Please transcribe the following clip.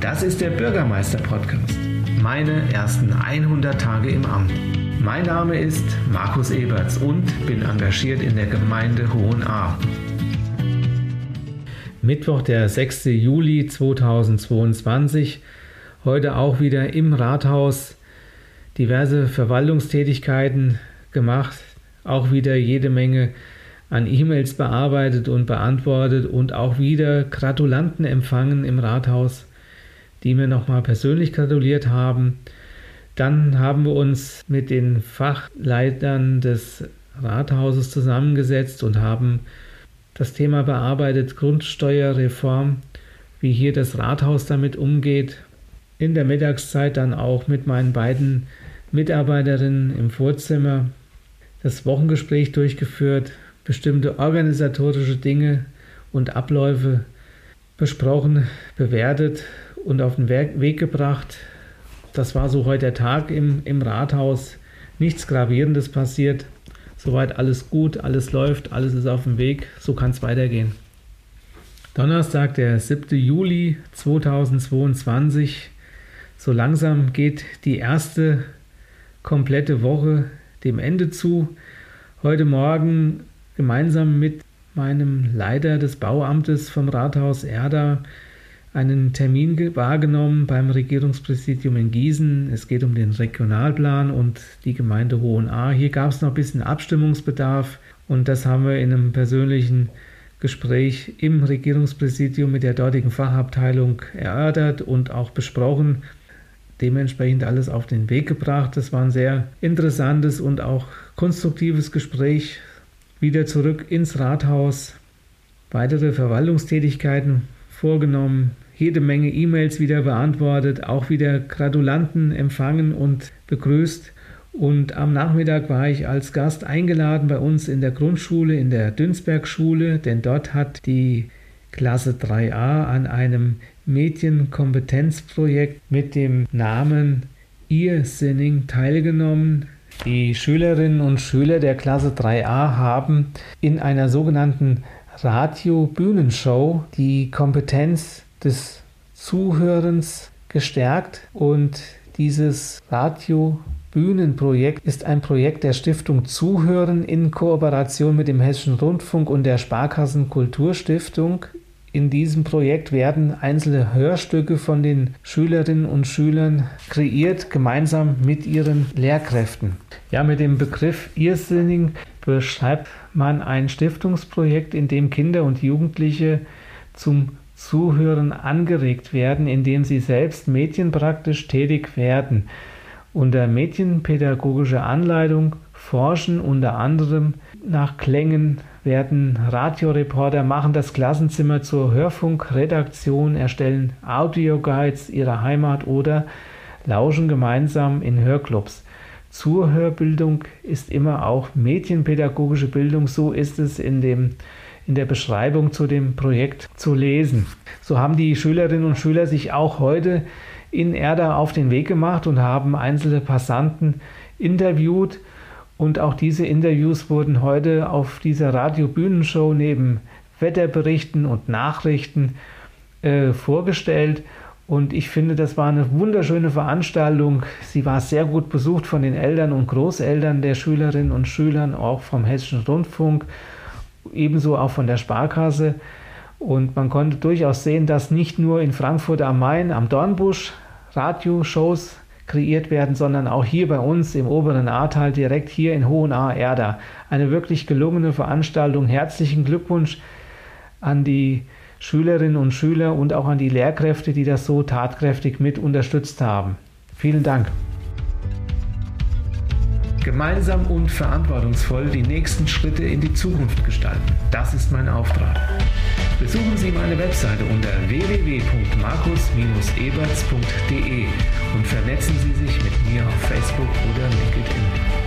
Das ist der Bürgermeister-Podcast. Meine ersten 100 Tage im Amt. Mein Name ist Markus Eberts und bin engagiert in der Gemeinde Hohenahr. Mittwoch, der 6. Juli 2022. Heute auch wieder im Rathaus diverse Verwaltungstätigkeiten gemacht. Auch wieder jede Menge an E-Mails bearbeitet und beantwortet und auch wieder Gratulanten empfangen im Rathaus, die mir nochmal persönlich gratuliert haben. Dann haben wir uns mit den Fachleitern des Rathauses zusammengesetzt und haben das Thema bearbeitet, Grundsteuerreform, wie hier das Rathaus damit umgeht. In der Mittagszeit dann auch mit meinen beiden Mitarbeiterinnen im Vorzimmer das Wochengespräch durchgeführt, bestimmte organisatorische Dinge und Abläufe besprochen, bewertet und auf den Weg gebracht. Das war so heute der Tag im, im Rathaus. Nichts Gravierendes passiert. Soweit alles gut, alles läuft, alles ist auf dem Weg. So kann es weitergehen. Donnerstag, der 7. Juli 2022. So langsam geht die erste komplette Woche dem Ende zu. Heute Morgen gemeinsam mit meinem Leiter des Bauamtes vom Rathaus Erda einen Termin wahrgenommen beim Regierungspräsidium in Gießen. Es geht um den Regionalplan und die Gemeinde Hohenahr. Hier gab es noch ein bisschen Abstimmungsbedarf und das haben wir in einem persönlichen Gespräch im Regierungspräsidium mit der dortigen Fachabteilung erörtert und auch besprochen. Dementsprechend alles auf den Weg gebracht. Das war ein sehr interessantes und auch konstruktives Gespräch wieder zurück ins Rathaus, weitere Verwaltungstätigkeiten vorgenommen, jede Menge E-Mails wieder beantwortet, auch wieder Gratulanten empfangen und begrüßt. Und am Nachmittag war ich als Gast eingeladen bei uns in der Grundschule, in der Dünsberg-Schule, denn dort hat die Klasse 3a an einem Medienkompetenzprojekt mit dem Namen Earsinning teilgenommen. Die Schülerinnen und Schüler der Klasse 3a haben in einer sogenannten Radio-Bühnenshow die Kompetenz des Zuhörens gestärkt und dieses Radio-Bühnenprojekt ist ein Projekt der Stiftung Zuhören in Kooperation mit dem Hessischen Rundfunk und der Sparkassen Kulturstiftung in diesem Projekt werden einzelne Hörstücke von den Schülerinnen und Schülern kreiert, gemeinsam mit ihren Lehrkräften. Ja, mit dem Begriff Irrsinning beschreibt man ein Stiftungsprojekt, in dem Kinder und Jugendliche zum Zuhören angeregt werden, indem sie selbst medienpraktisch tätig werden. Unter medienpädagogischer Anleitung forschen unter anderem nach Klängen, werden Radioreporter, machen das Klassenzimmer zur Hörfunkredaktion, erstellen Audioguides ihrer Heimat oder lauschen gemeinsam in Hörclubs. Zuhörbildung ist immer auch medienpädagogische Bildung, so ist es in, dem, in der Beschreibung zu dem Projekt zu lesen. So haben die Schülerinnen und Schüler sich auch heute in Erda auf den Weg gemacht und haben einzelne Passanten interviewt und auch diese Interviews wurden heute auf dieser Radio-Bühnenshow neben Wetterberichten und Nachrichten äh, vorgestellt. Und ich finde, das war eine wunderschöne Veranstaltung. Sie war sehr gut besucht von den Eltern und Großeltern der Schülerinnen und Schülern, auch vom Hessischen Rundfunk, ebenso auch von der Sparkasse. Und man konnte durchaus sehen, dass nicht nur in Frankfurt am Main am Dornbusch Radioshows kreiert werden, sondern auch hier bei uns im oberen Ahrtal, direkt hier in Hohenahr-Erda. Eine wirklich gelungene Veranstaltung. Herzlichen Glückwunsch an die Schülerinnen und Schüler und auch an die Lehrkräfte, die das so tatkräftig mit unterstützt haben. Vielen Dank. Gemeinsam und verantwortungsvoll die nächsten Schritte in die Zukunft gestalten. Das ist mein Auftrag. Besuchen Sie meine Webseite unter www.markus-eberts.de und vernetzen Sie sich mit mir auf Facebook oder LinkedIn.